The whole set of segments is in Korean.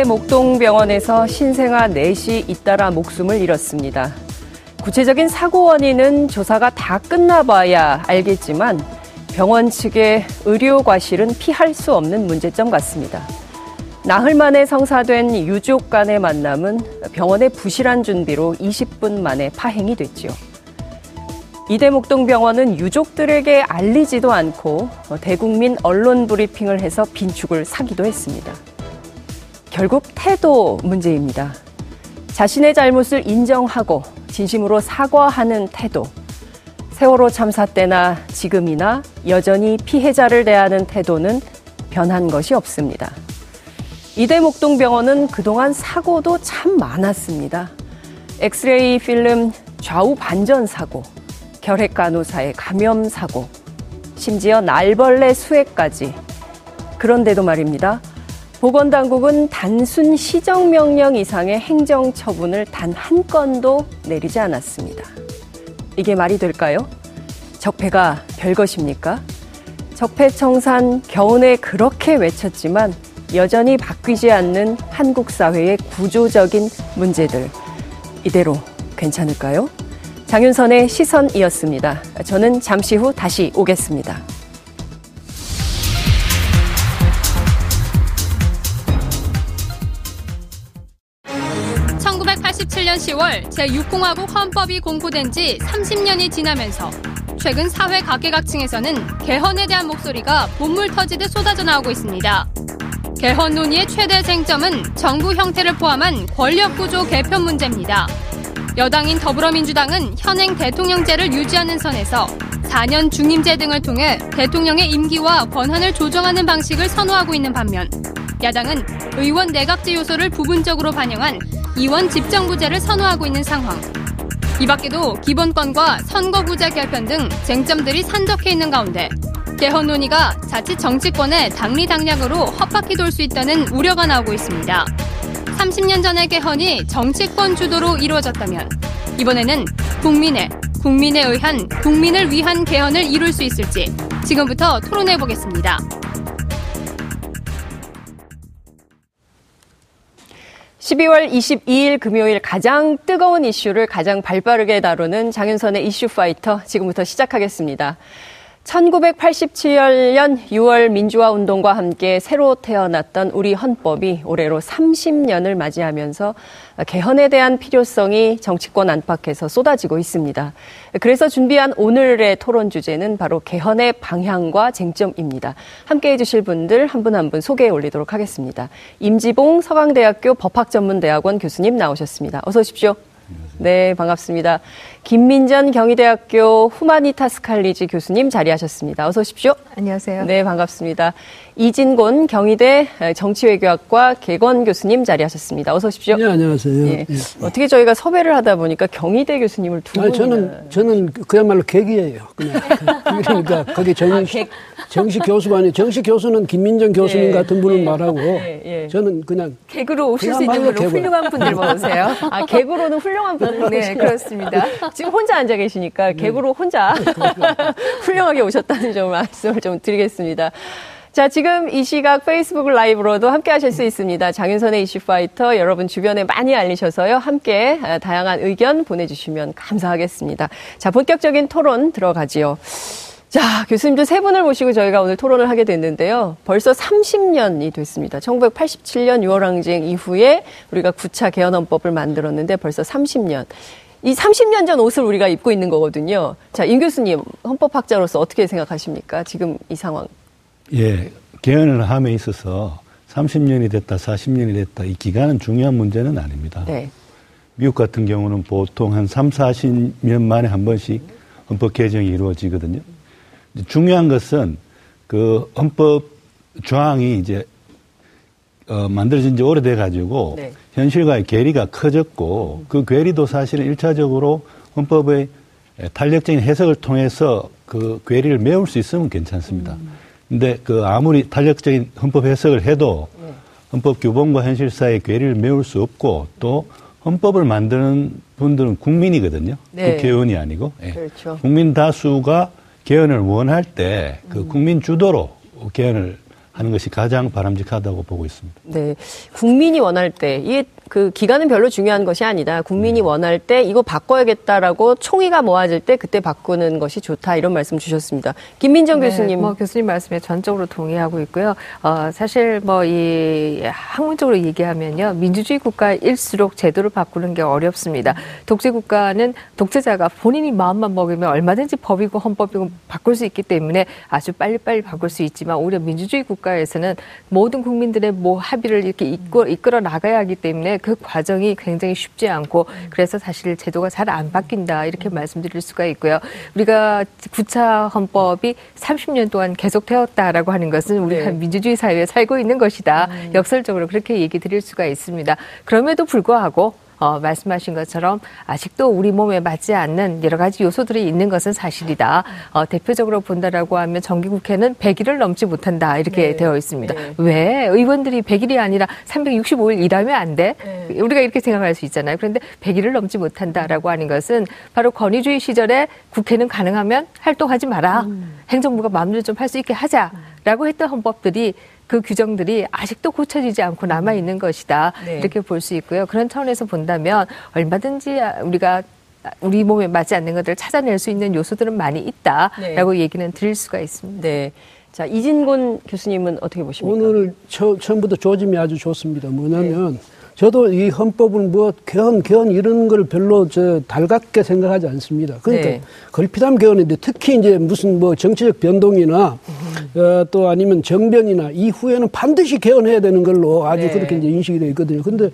이대 목동병원에서 신생아 넷이 잇따라 목숨을 잃었습니다. 구체적인 사고 원인은 조사가 다 끝나봐야 알겠지만 병원 측의 의료 과실은 피할 수 없는 문제점 같습니다. 나흘 만에 성사된 유족 간의 만남은 병원의 부실한 준비로 20분 만에 파행이 됐지요. 이대목동병원은 유족들에게 알리지도 않고 대국민 언론 브리핑을 해서 빈축을 사기도 했습니다. 결국 태도 문제입니다. 자신의 잘못을 인정하고 진심으로 사과하는 태도. 세월호 참사 때나 지금이나 여전히 피해자를 대하는 태도는 변한 것이 없습니다. 이대목동병원은 그동안 사고도 참 많았습니다. 엑스레이 필름 좌우 반전 사고, 결핵 간호사의 감염 사고, 심지어 날벌레 수해까지. 그런데도 말입니다. 보건당국은 단순 시정명령 이상의 행정처분을 단 한 건도 내리지 않았습니다. 이게 말이 될까요? 적폐가 별것입니까? 적폐청산 겨우내 그렇게 외쳤지만 여전히 바뀌지 않는 한국 사회의 구조적인 문제들. 이대로 괜찮을까요? 장윤선의 시선이었습니다. 저는 잠시 후 다시 오겠습니다. 2017년 10월 제6공화국 헌법이 공포된 지 30년이 지나면서 최근 사회 각계각층에서는 개헌에 대한 목소리가 본물 터지듯 쏟아져 나오고 있습니다. 개헌 논의의 최대 쟁점은 정부 형태를 포함한 권력구조 개편 문제입니다. 여당인 더불어민주당은 현행 대통령제를 유지하는 선에서 4년 중임제 등을 통해 대통령의 임기와 권한을 조정하는 방식을 선호하고 있는 반면 야당은 의원 내각제 요소를 부분적으로 반영한 이원 집정부제를 선호하고 있는 상황. 이 밖에도 기본권과 선거구제 개편 등 쟁점들이 산적해 있는 가운데 개헌 논의가 자칫 정치권의 당리당략으로 헛바퀴 돌 수 있다는 우려가 나오고 있습니다. 30년 전의 개헌이 정치권 주도로 이루어졌다면 이번에는 국민의 국민에 의한 국민을 위한 개헌을 이룰 수 있을지 지금부터 토론해 보겠습니다. 12월 22일 금요일 가장 뜨거운 이슈를 가장 발빠르게 다루는 장윤선의 이슈 파이터 지금부터 시작하겠습니다. 1987년 6월 민주화 운동과 함께 새로 태어났던 우리 헌법이 올해로 30년을 맞이하면서 개헌에 대한 필요성이 정치권 안팎에서 쏟아지고 있습니다. 그래서 준비한 오늘의 토론 주제는 바로 개헌의 방향과 쟁점입니다. 함께 해주실 분들 한 분 한분 소개해 올리도록 하겠습니다. 임지봉 서강대학교 법학전문대학원 교수님 나오셨습니다. 어서 오십시오. 네, 반갑습니다. 김민전 경희대학교 후마니타스 칼리지 교수님 자리하셨습니다. 어서 오십시오. 안녕하세요. 네, 반갑습니다. 이진곤 경희대 정치외교학과 개건 교수님 자리하셨습니다. 어서 오십시오. 네, 안녕하세요. 예. 예. 어떻게 저희가 섭외를 하다 보니까 경희대 교수님을 두 분이나 저는 저는 그야말로 객이에요. 그냥 그러니까 거기 정, 아, 정식 교수가 아니 정식 교수는 김민정 교수님 예. 같은 분을 예. 말하고 예. 저는 그냥 객으로 오실 수 있는 분으로 훌륭한 분들 모으세요. 아, 객으로는 훌륭한 분. 네, 그렇습니다. 지금 혼자 앉아 계시니까 객으로 혼자 훌륭하게 오셨다는 점을 말씀을 좀 드리겠습니다. 자, 지금 이 시각 페이스북 라이브로도 함께 하실 수 있습니다. 장윤선의 이슈 파이터 여러분 주변에 많이 알리셔서요. 함께 아, 다양한 의견 보내주시면 감사하겠습니다. 자, 본격적인 토론 들어가지요. 자, 교수님들 세 분을 모시고 저희가 오늘 토론을 하게 됐는데요. 벌써 30년이 됐습니다. 1987년 6월 항쟁 이후에 우리가 9차 개헌헌법을 만들었는데 벌써 30년. 이 30년 전 옷을 우리가 입고 있는 거거든요. 자, 임 교수님, 헌법학자로서 어떻게 생각하십니까? 지금 이 상황. 예, 개헌을 함에 있어서 30년이 됐다, 40년이 됐다, 이 기간은 중요한 문제는 아닙니다. 네. 미국 같은 경우는 보통 한 3, 40년 만에 한 번씩 헌법 개정이 이루어지거든요. 중요한 것은 그 헌법 조항이 이제 어, 만들어진 지 오래돼 가지고 네. 현실과의 괴리가 커졌고 그 괴리도 사실은 일차적으로 헌법의 탄력적인 해석을 통해서 그 괴리를 메울 수 있으면 괜찮습니다. 음. 근데 그 아무리 탄력적인 헌법 해석을 해도 네. 헌법 규범과 현실사의 괴리를 메울 수 없고 또 헌법을 만드는 분들은 국민이거든요. 네. 국회의원이 아니고. 예. 그렇죠. 국민 다수가 개헌을 원할 때그 음. 국민 주도로 개헌을 하는 것이 가장 바람직하다고 보고 있습니다. 네. 국민이 원할 때, 이게 그 기간은 별로 중요한 것이 아니다. 국민이 음. 원할 때 이거 바꿔야겠다라고 총의가 모아질 때 그때 바꾸는 것이 좋다. 이런 말씀 주셨습니다. 김민정 네, 교수님. 뭐 교수님 말씀에 전적으로 동의하고 있고요. 어, 사실 뭐 이 학문적으로 얘기하면요. 민주주의 국가일수록 제도를 바꾸는 게 어렵습니다. 독재 국가는 독재자가 본인이 마음만 먹으면 얼마든지 법이고 헌법이고 바꿀 수 있기 때문에 아주 빨리빨리 바꿀 수 있지만 오히려 민주주의 국가에서는 모든 국민들의 뭐 합의를 이렇게 이끌어, 이끌어 나가야 하기 때문에 그 과정이 굉장히 쉽지 않고 그래서 사실 제도가 잘 안 바뀐다 이렇게 말씀드릴 수가 있고요. 우리가 구차 헌법이 30년 동안 계속 되었다라고 하는 것은 우리가 네. 민주주의 사회에 살고 있는 것이다. 음. 역설적으로 그렇게 얘기 드릴 수가 있습니다. 그럼에도 불구하고 어, 말씀하신 것처럼 아직도 우리 몸에 맞지 않는 여러 가지 요소들이 있는 것은 사실이다. 어, 대표적으로 본다라고 하면 정기국회는 100일을 넘지 못한다 이렇게 네. 되어 있습니다. 네. 왜 의원들이 100일이 아니라 365일 일하면 안 돼? 네. 우리가 이렇게 생각할 수 있잖아요. 그런데 100일을 넘지 못한다라고 하는 것은 바로 권위주의 시절에 국회는 가능하면 활동하지 마라. 음. 행정부가 마음대로 좀 할 수 있게 하자라고 했던 헌법들이 그 규정들이 아직도 고쳐지지 않고 남아 있는 것이다 네. 이렇게 볼 수 있고요. 그런 차원에서 본다면 얼마든지 우리가 우리 몸에 맞지 않는 것들을 찾아낼 수 있는 요소들은 많이 있다라고 네. 얘기는 드릴 수가 있습니다. 네. 자 이진곤 교수님은 어떻게 보십니까? 오늘 처, 음부터 조짐이 아주 좋습니다. 뭐냐면 네. 저도 이 헌법을 뭐 개헌, 개헌 이런 걸 별로 저 달갑게 생각하지 않습니다. 그러니까 네. 걸핏하면 개헌인데 특히 이제 무슨 뭐 정치적 변동이나 음. 어, 또 아니면 정변이나 이후에는 반드시 개헌해야 되는 걸로 아주 네. 그렇게 이제 인식이 되어 있거든요. 근데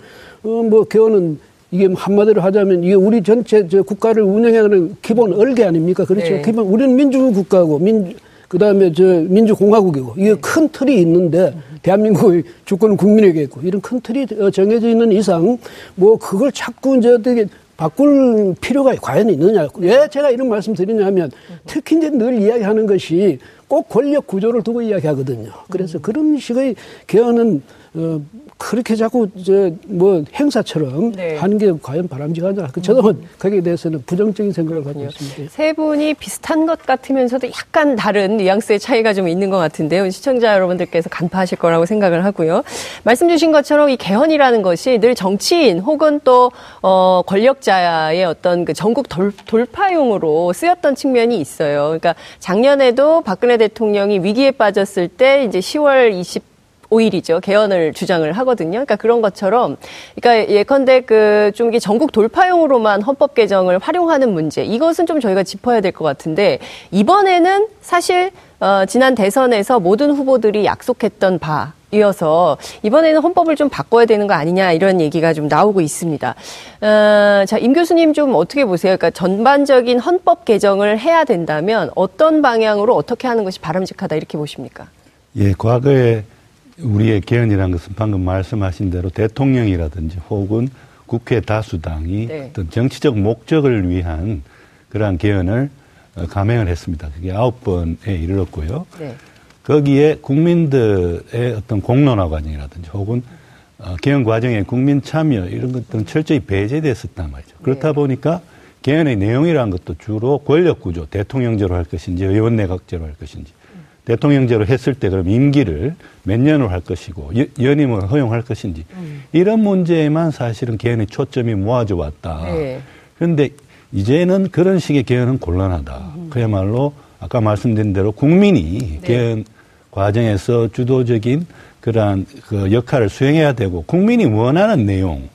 어, 뭐 개헌은 이게 한마디로 하자면 이게 우리 전체 저 국가를 운영하는 기본 얼개 아닙니까? 그렇죠. 네. 기본 우리는 민주 국가고 민 그 다음에 저 민주공화국이고 이게 네. 큰 틀이 있는데 대한민국의 주권은 국민에게 있고 이런 큰 틀이 어, 정해져 있는 이상 뭐 그걸 자꾸 이제 어떻게 바꿀 필요가 과연 있느냐. 왜 제가 이런 말씀 드리냐면 특히 이제 늘 이야기하는 것이 꼭 권력 구조를 두고 이야기하거든요. 그래서 그런 식의 개헌은 어, 그렇게 자꾸 저뭐 행사처럼 네. 하는 게 과연 바람직하냐. 그 저도 음. 거기에 대해서는 부정적인 생각을 가지고 있습니다. 세 분이 비슷한 것 같으면서도 약간 다른 뉘앙스의 차이가 좀 있는 것 같은데요. 시청자 여러분들께서 간파하실 거라고 생각을 하고요. 말씀 주신 것처럼 이 개헌이라는 것이 늘 정치인 혹은 또 어, 권력자의 어떤 그 전국 돌, 돌파용으로 쓰였던 측면이 있어요. 그러니까 작년에도 박근혜 대통령이 위기에 빠졌을 때 이제 10월 20 오일이죠. 개헌을 주장을 하거든요. 그러니까 그런 것처럼, 그러니까 예컨대 그 좀 이게 전국 돌파용으로만 헌법 개정을 활용하는 문제, 이것은 좀 저희가 짚어야 될 것 같은데 이번에는 사실 어, 지난 대선에서 모든 후보들이 약속했던 바. 이어서 이번에는 헌법을 좀 바꿔야 되는 거 아니냐 이런 얘기가 좀 나오고 있습니다. 어, 자, 임 교수님 좀 어떻게 보세요? 그러니까 전반적인 헌법 개정을 해야 된다면 어떤 방향으로 어떻게 하는 것이 바람직하다 이렇게 보십니까? 예, 과거에 우리의 개헌이라는 것은 방금 말씀하신 대로 대통령이라든지 혹은 국회 다수당이 네. 어떤 정치적 목적을 위한 그러한 개헌을 어, 감행을 했습니다. 그게 아홉 번에 이르렀고요. 네. 거기에 국민들의 어떤 공론화 과정이라든지 혹은 어, 개헌 과정에 국민 참여 이런 것들은 철저히 배제됐었단 말이죠. 그렇다 네. 보니까 개헌의 내용이라는 것도 주로 권력 구조, 대통령제로 할 것인지 의원 내각제로 할 것인지 대통령제로 했을 때 그럼 임기를 몇 년으로 할 것이고 연임을 허용할 것인지 음. 이런 문제에만 사실은 개헌의 초점이 모아져 왔다. 네. 그런데 이제는 그런 식의 개헌은 곤란하다. 음. 그야말로 아까 말씀드린 대로 국민이 네. 개헌 과정에서 주도적인 그러한 그 역할을 수행해야 되고 국민이 원하는 내용으로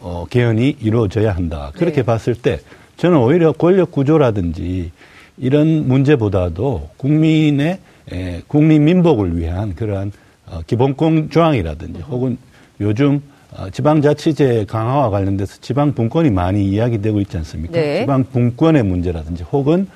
어, 개헌이 이루어져야 한다. 그렇게 네. 봤을 때 저는 오히려 권력 구조라든지 이런 문제보다도 국민의 에, 국민 민복을 위한 그러한 어, 기본권 조항이라든지 혹은 요즘 어, 지방자치제 강화와 관련돼서 지방 분권이 많이 이야기되고 있지 않습니까? 네. 지방 분권의 문제라든지 혹은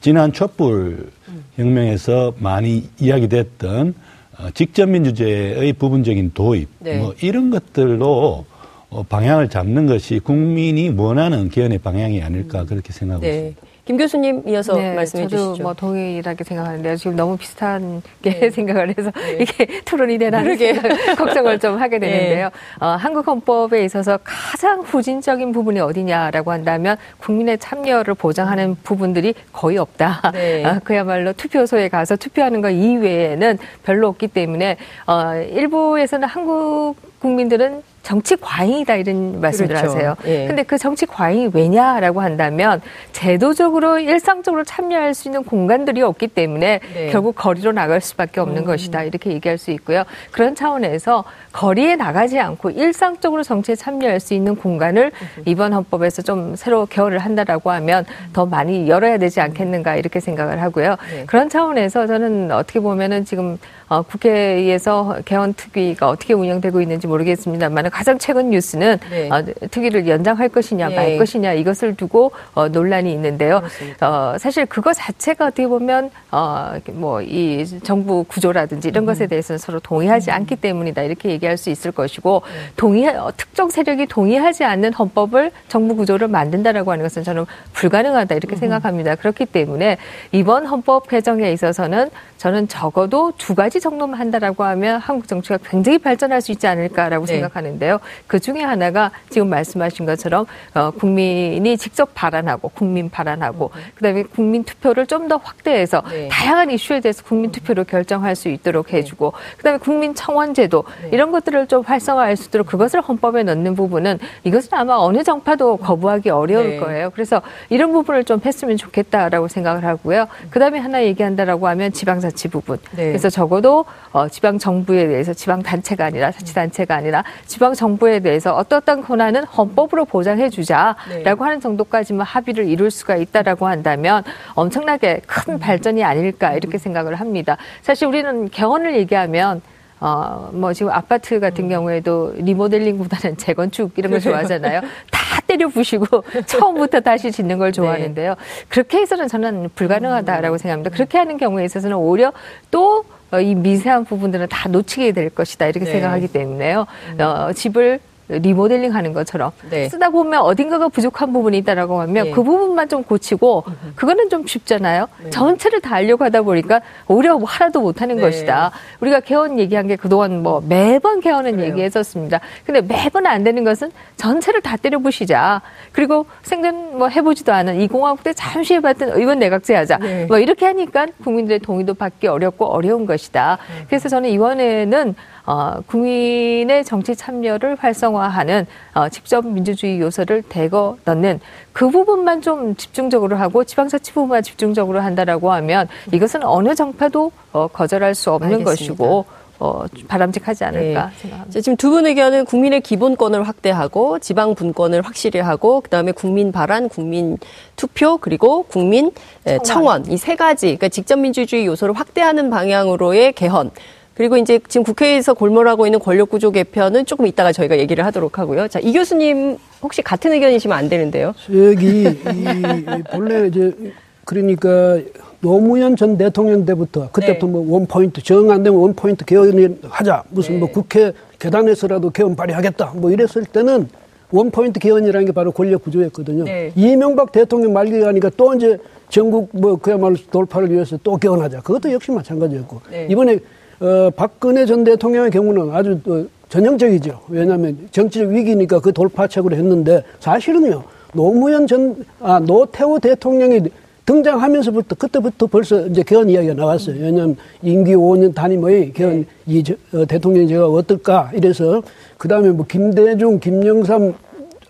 지난 촛불 혁명에서 많이 이야기됐던 어, 직접 민주제의 부분적인 도입 네. 뭐 이런 것들로 어, 방향을 잡는 것이 국민이 원하는 개헌의 방향이 아닐까 그렇게 생각하고 네. 있습니다. 김 교수님 이어서 네, 말씀해 저도 주시죠. 뭐 동일하게 생각하는데요. 지금 너무 비슷한 게 네. 생각을 해서 네. 이게 토론이 되나 걱정을 좀 하게 네. 되는데요. 어, 한국 헌법에 있어서 가장 후진적인 부분이 어디냐라고 한다면 국민의 참여를 보장하는 부분들이 거의 없다. 네. 어, 그야말로 투표소에 가서 투표하는 것 이외에는 별로 없기 때문에 어, 일부에서는 한국 국민들은 정치 과잉이다 이런 말씀을 그렇죠. 하세요. 예. 근데 그 정치 과잉이 왜냐라고 한다면 제도적으로 일상적으로 참여할 수 있는 공간들이 없기 때문에 네. 결국 거리로 나갈 수밖에 없는 음. 것이다 이렇게 얘기할 수 있고요. 그런 차원에서 거리에 나가지 않고 일상적으로 정치에 참여할 수 있는 공간을 이번 헌법에서 좀 새로 개헌을 한다라고 하면 더 많이 열어야 되지 않겠는가 이렇게 생각을 하고요. 네. 그런 차원에서 저는 어떻게 보면은 지금 어, 국회에서 개헌 특위가 어떻게 운영되고 있는지 모르겠습니다만 가장 최근 뉴스는 네. 어, 특위를 연장할 것이냐 네. 말 것이냐 이것을 두고 어, 논란이 있는데요. 어, 사실 그거 자체가 어떻게 보면 어, 뭐 이 정부 구조라든지 이런 음. 것에 대해서는 서로 동의하지 음. 않기 때문이다 이렇게 얘기할 수 있을 것이고 네. 동의 어, 특정 세력이 동의하지 않는 헌법을 정부 구조를 만든다라고 하는 것은 저는 불가능하다 이렇게 음. 생각합니다. 그렇기 때문에 이번 헌법 개정에 있어서는 저는 적어도 두 가지 정도만 한다라고 하면 한국 정치가 굉장히 발전할 수 있지 않을까라고 네. 생각하는데 요. 그 중에 하나가 지금 말씀하신 것처럼 어, 국민이 직접 발언하고 국민 발언하고 음. 그다음에 국민 투표를 좀 더 확대해서 네. 다양한 이슈에 대해서 국민 투표로 결정할 수 있도록 네. 해주고 그다음에 국민 청원제도 네. 이런 것들을 좀 활성화할 수 있도록 그것을 헌법에 넣는 부분은 이것은 아마 어느 정파도 거부하기 어려울 네. 거예요. 그래서 이런 부분을 좀 했으면 좋겠다라고 생각을 하고요. 그다음에 하나 얘기한다라고 하면 지방자 자치 부분. 네. 그래서 적어도 어, 지방 정부에 대해서 지방 단체가 아니라 자치 단체가 아니라 지방 정부에 대해서 어떠한 권한은 헌법으로 보장해 주자라고 네. 하는 정도까지만 합의를 이룰 수가 있다라고 한다면 엄청나게 큰 발전이 아닐까 이렇게 생각을 합니다. 사실 우리는 개헌을 얘기하면 어, 뭐 지금 아파트 같은 음. 경우에도 리모델링보다는 재건축 이런 걸 좋아하잖아요. 다 때려 부시고 처음부터 다시 짓는 걸 좋아하는데요. 네. 그렇게 해서는 저는 불가능하다라고 음. 생각합니다. 그렇게 하는 경우에 있어서는 오히려 또 이 미세한 부분들은 다 놓치게 될 것이다 이렇게 네. 생각하기 때문에요. 음. 어, 집을 리모델링 하는 것처럼 네. 쓰다 보면 어딘가가 부족한 부분이 있다라고 하면 네. 그 부분만 좀 고치고 그거는 좀 쉽잖아요. 네. 전체를 다 하려고 하다 보니까 오히려 뭐 하나도 못 하는 네. 것이다. 우리가 개헌 얘기한 게 그동안 뭐 매번 개헌은 그래요. 얘기했었습니다. 근데 매번 안 되는 것은 전체를 다 때려부시자. 그리고 생전 뭐 해보지도 않은 이 공화국 때 잠시 해봤던 의원 내각제 하자. 네. 뭐 이렇게 하니까 국민들의 동의도 받기 어렵고 어려운 것이다. 네. 그래서 저는 이번에는 어, 국민의 정치 참여를 활성화하는 어, 직접 민주주의 요소를 대거 넣는 그 부분만 좀 집중적으로 하고 지방자치 부분만 집중적으로 한다라고 하면 이것은 어느 정파도 어, 거절할 수 없는 알겠습니다. 것이고 어, 바람직하지 않을까 네. 생각합니다. 지금 두 분 의견은 국민의 기본권을 확대하고 지방 분권을 확실히 하고 그다음에 국민 발안, 국민 투표 그리고 국민 청원, 청원. 이 세 가지 그러니까 직접 민주주의 요소를 확대하는 방향으로의 개헌 그리고 이제 지금 국회에서 골몰하고 있는 권력구조 개편은 조금 이따가 저희가 얘기를 하도록 하고요. 자, 이 교수님 혹시 같은 의견이시면 안 되는데요. 여기 이, 본래 이제 그러니까 노무현 전 대통령 때부터 그때부터 네. 뭐 원포인트 정 안 되면 원포인트 개헌을 하자 무슨 뭐 네. 뭐 국회 계단에서라도 개헌 발의하겠다 뭐 이랬을 때는 원포인트 개헌이라는 게 바로 권력 구조였거든요. 네. 이명박 대통령 말기 가니까 또 이제 전국 뭐 그야말로 돌파를 위해서 또 개헌하자. 그것도 역시 마찬가지였고 네. 이번에 어, 박근혜 전 대통령의 경우는 아주 어, 전형적이죠. 왜냐하면 정치적 위기니까 그 돌파책으로 했는데 사실은요. 노무현 전, 아, 노태우 대통령이 등장하면서부터 그때부터 벌써 이제 개헌 이야기가 나왔어요. 왜냐하면 임기 5년 단임의 개헌 네. 이 저, 어, 대통령 제가 어떨까 이래서 그 다음에 뭐 김대중, 김영삼,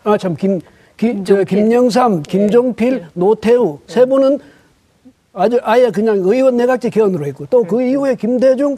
아 참 김, 김, 저, 김영삼, 네. 김종필, 네. 노태우 세 분은 아주 아예 그냥 의원 내각제 개헌으로 했고 또그 네. 이후에 김대중,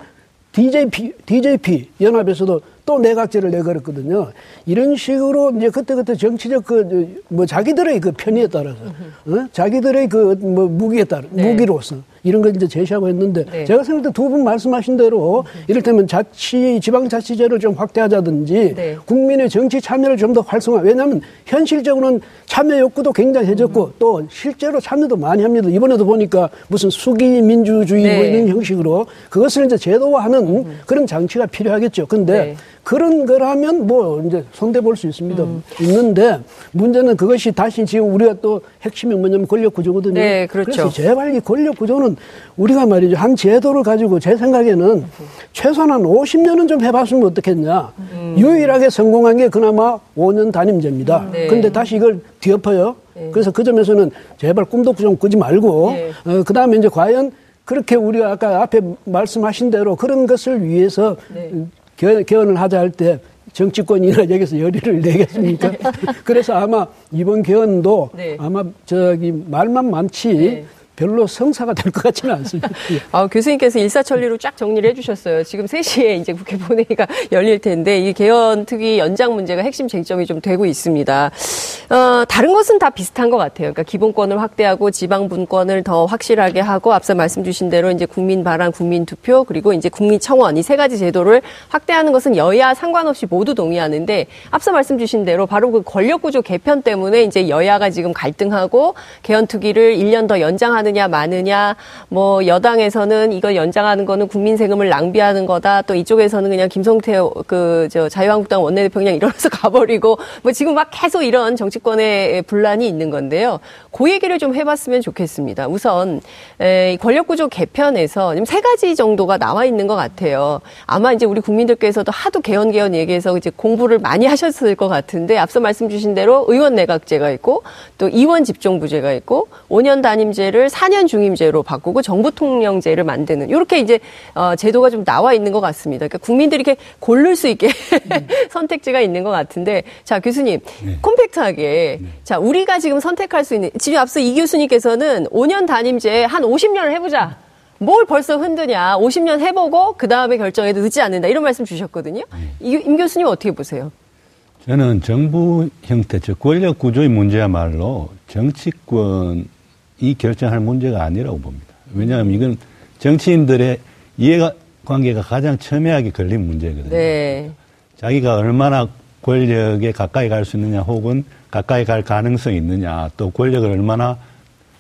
DJP, DJP 연합에서도 또 내각제를 내걸었거든요. 이런 식으로 이제 그때그때 정치적 그, 뭐 자기들의 그 편의에 따라서, 어? 자기들의 그 뭐 무기에 따라, 네. 무기로서 이런 걸 이제 제시하고 했는데 네. 제가 생각할 때 두 분 말씀하신 대로 이를테면 자치 지방자치제를 좀 확대하자든지 네. 국민의 정치 참여를 좀 더 활성화. 왜냐하면 현실적으로는 참여 욕구도 굉장해졌고 음. 또 실제로 참여도 많이 합니다. 이번에도 보니까 무슨 수기 민주주의 네. 뭐 이런 형식으로 그것을 이제 제도화하는 음. 그런 장치가 필요하겠죠. 근데 네. 그런 거라면 뭐 이제 손대볼 수 있습니다. 음. 있는데 문제는 그것이 다시 지금 우리가 또 핵심이 뭐냐면 권력 구조거든요. 네, 그렇죠. 그래서 제발 이 권력 구조는 우리가 말이죠. 한 제도를 가지고 제 생각에는 최소한 50년은 좀 해봤으면 어떻겠냐. 음. 유일하게 성공한 게 그나마 5년 단임제입니다. 네. 근데 다시 이걸 뒤엎어요. 네. 그래서 그 점에서는 제발 꿈도 좀 꾸지 말고, 네. 어, 그 다음에 이제 과연 그렇게 우리가 아까 앞에 말씀하신 대로 그런 것을 위해서 네. 개헌을 하자 할 때 정치권이나 여기서 열의를 내겠습니까? 그래서 아마 이번 개헌도 네. 아마 저기 말만 많지 네. 별로 성사가 될 것 같지는 않습니다. 아, 교수님께서 일사천리로 쫙 정리를 해주셨어요. 지금 3시에 이제 국회 본회의가 열릴 텐데 이 개헌 특위 연장 문제가 핵심 쟁점이 좀 되고 있습니다. 어, 다른 것은 다 비슷한 것 같아요. 그러니까 기본권을 확대하고 지방 분권을 더 확실하게 하고 앞서 말씀 주신 대로 이제 국민 발언, 국민 투표 그리고 이제 국민 청원 이 세 가지 제도를 확대하는 것은 여야 상관없이 모두 동의하는데 앞서 말씀 주신 대로 바로 그 권력 구조 개편 때문에 이제 여야가 지금 갈등하고 개헌 특위를 1년 더 연장하는 하느냐 마느냐 뭐 여당에서는 이거 연장하는 거는 국민 세금을 낭비하는 거다 또 이쪽에서는 그냥 김성태 그 저 자유한국당 원내대표 그냥 일어나서 가버리고 뭐 지금 막 계속 이런 정치권의 분란이 있는 건데요. 그 얘기를 좀 해봤으면 좋겠습니다. 우선 에, 권력구조 개편에서 지금 세 가지 정도가 나와 있는 것 같아요. 아마 이제 우리 국민들께서도 하도 개헌 개헌 얘기해서 이제 공부를 많이 하셨을 것 같은데 앞서 말씀 주신 대로 의원 내각제가 있고 또 의원 집정부제가 있고 5년 단임제를 4년 중임제로 바꾸고 정부 통령제를 만드는 이렇게 이제 어, 제도가 좀 나와 있는 것 같습니다. 그러니까 국민들이 이렇게 고를 수 있게 음. 선택지가 있는 것 같은데 자 교수님 네. 콤팩트하게 네. 자 우리가 지금 선택할 수 있는 지금 앞서 이 교수님께서는 5년 단임제 한 50년을 해보자. 뭘 벌써 흔드냐. 50년 해보고 그 다음에 결정해도 늦지 않는다. 이런 말씀 주셨거든요. 네. 임 교수님 어떻게 보세요? 저는 정부 형태, 즉 권력 구조의 문제야말로 정치권 이 결정할 문제가 아니라고 봅니다. 왜냐하면 이건 정치인들의 이해관계가 가장 첨예하게 걸린 문제거든요. 네. 자기가 얼마나 권력에 가까이 갈 수 있느냐 혹은 가까이 갈 가능성이 있느냐 또 권력을 얼마나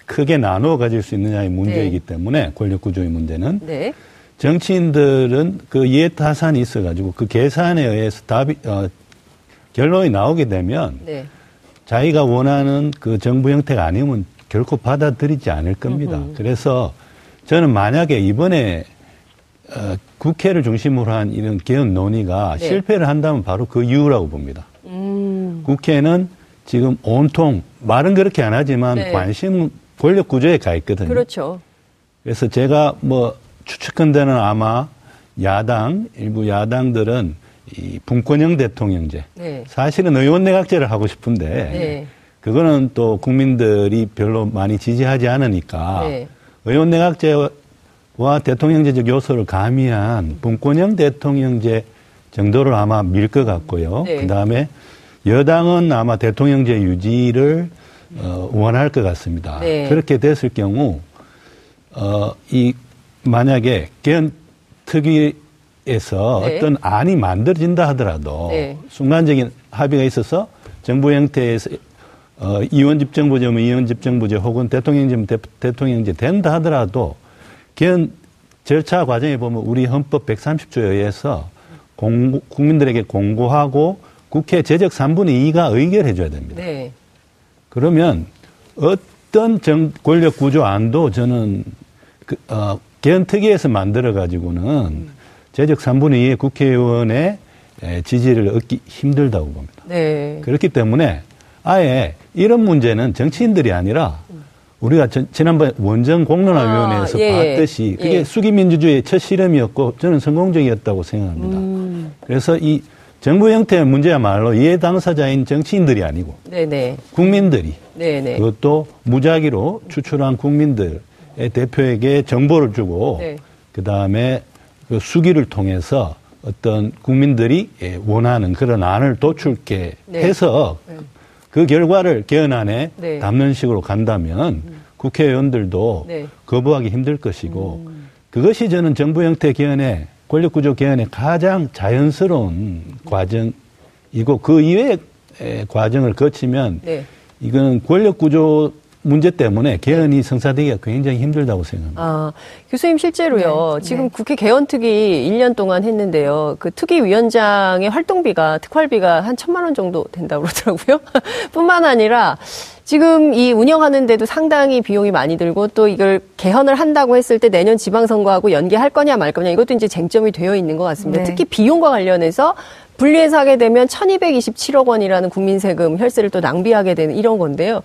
크게 나누어 가질 수 있느냐의 문제이기 네. 때문에 권력 구조의 문제는 네. 정치인들은 그 이해타산이 있어가지고 그 계산에 의해서 답이 어, 결론이 나오게 되면 네. 자기가 원하는 그 정부 형태가 아니면 결코 받아들이지 않을 겁니다. 음흠. 그래서 저는 만약에 이번에 어, 국회를 중심으로 한 이런 개헌 논의가 네. 실패를 한다면 바로 그 이유라고 봅니다. 음. 국회는 지금 온통 말은 그렇게 안 하지만 네. 관심은 권력 구조에 가 있거든요. 그렇죠. 그래서 제가 뭐 추측컨대는 아마 야당 일부 야당들은 이 분권형 대통령제 네. 사실은 의원 내각제를 하고 싶은데 네. 그거는 또 국민들이 별로 많이 지지하지 않으니까 네. 의원 내각제와 대통령제적 요소를 가미한 분권형 대통령제 정도를 아마 밀 것 같고요. 네. 그 다음에 여당은 아마 대통령제 유지를 어, 원할 것 같습니다. 네. 그렇게 됐을 경우 어, 이 만약에 개헌 특위에서 네. 어떤 안이 만들어진다 하더라도 네. 순간적인 합의가 있어서 정부 형태에서 어, 이원 집정부제면 이원 집정부제 혹은 대통령제면 대, 통령제 된다 하더라도 개헌 절차 과정에 보면 우리 헌법 130조에 의해서 공고, 국민들에게 공고하고 국회 제적 3분의 2가 의결해 줘야 됩니다. 네. 그러면 어떤 정, 권력 구조 안도 저는 그, 어, 개헌 특위에서 만들어 가지고는 제적 3분의 2의 국회의원의 지지를 얻기 힘들다고 봅니다. 네. 그렇기 때문에 아예 이런 문제는 정치인들이 아니라 우리가 전, 지난번 원정 공론화위원회에서 아, 예, 봤듯이 그게 예. 수기민주주의의 첫 실험이었고 저는 성공적이었다고 생각합니다. 음. 그래서 이 정부 형태의 문제야말로 이해 당사자인 정치인들이 아니고 네네. 국민들이 네네. 그것도 무작위로 추출한 국민들의 대표에게 정보를 주고 네. 그 다음에 그 수기를 통해서 어떤 국민들이 원하는 그런 안을 도출게 네. 해서 네. 그 결과를 개헌안에 네. 담는 식으로 간다면 음. 국회의원들도 네. 거부하기 힘들 것이고 음. 그것이 저는 정부 형태 개헌의 권력구조 개헌의 가장 자연스러운 과정이고 그 이외의 과정을 거치면 네. 이거는 권력구조 문제 때문에 개헌이 성사되기가 굉장히 힘들다고 생각합니다. 아, 교수님 실제로요. 네, 지금 네. 국회 개헌특위 1년 동안 했는데요. 그 특위위원장의 활동비가 특활비가 한 천만 원 정도 된다고 그러더라고요. 뿐만 아니라 지금 이 운영하는데도 상당히 비용이 많이 들고 또 이걸 개헌을 한다고 했을 때 내년 지방선거하고 연계할 거냐 말 거냐 이것도 이제 쟁점이 되어 있는 것 같습니다. 네. 특히 비용과 관련해서 분리해서 하게 되면 1227억 원이라는 국민 세금 혈세를 또 낭비하게 되는 이런 건데요.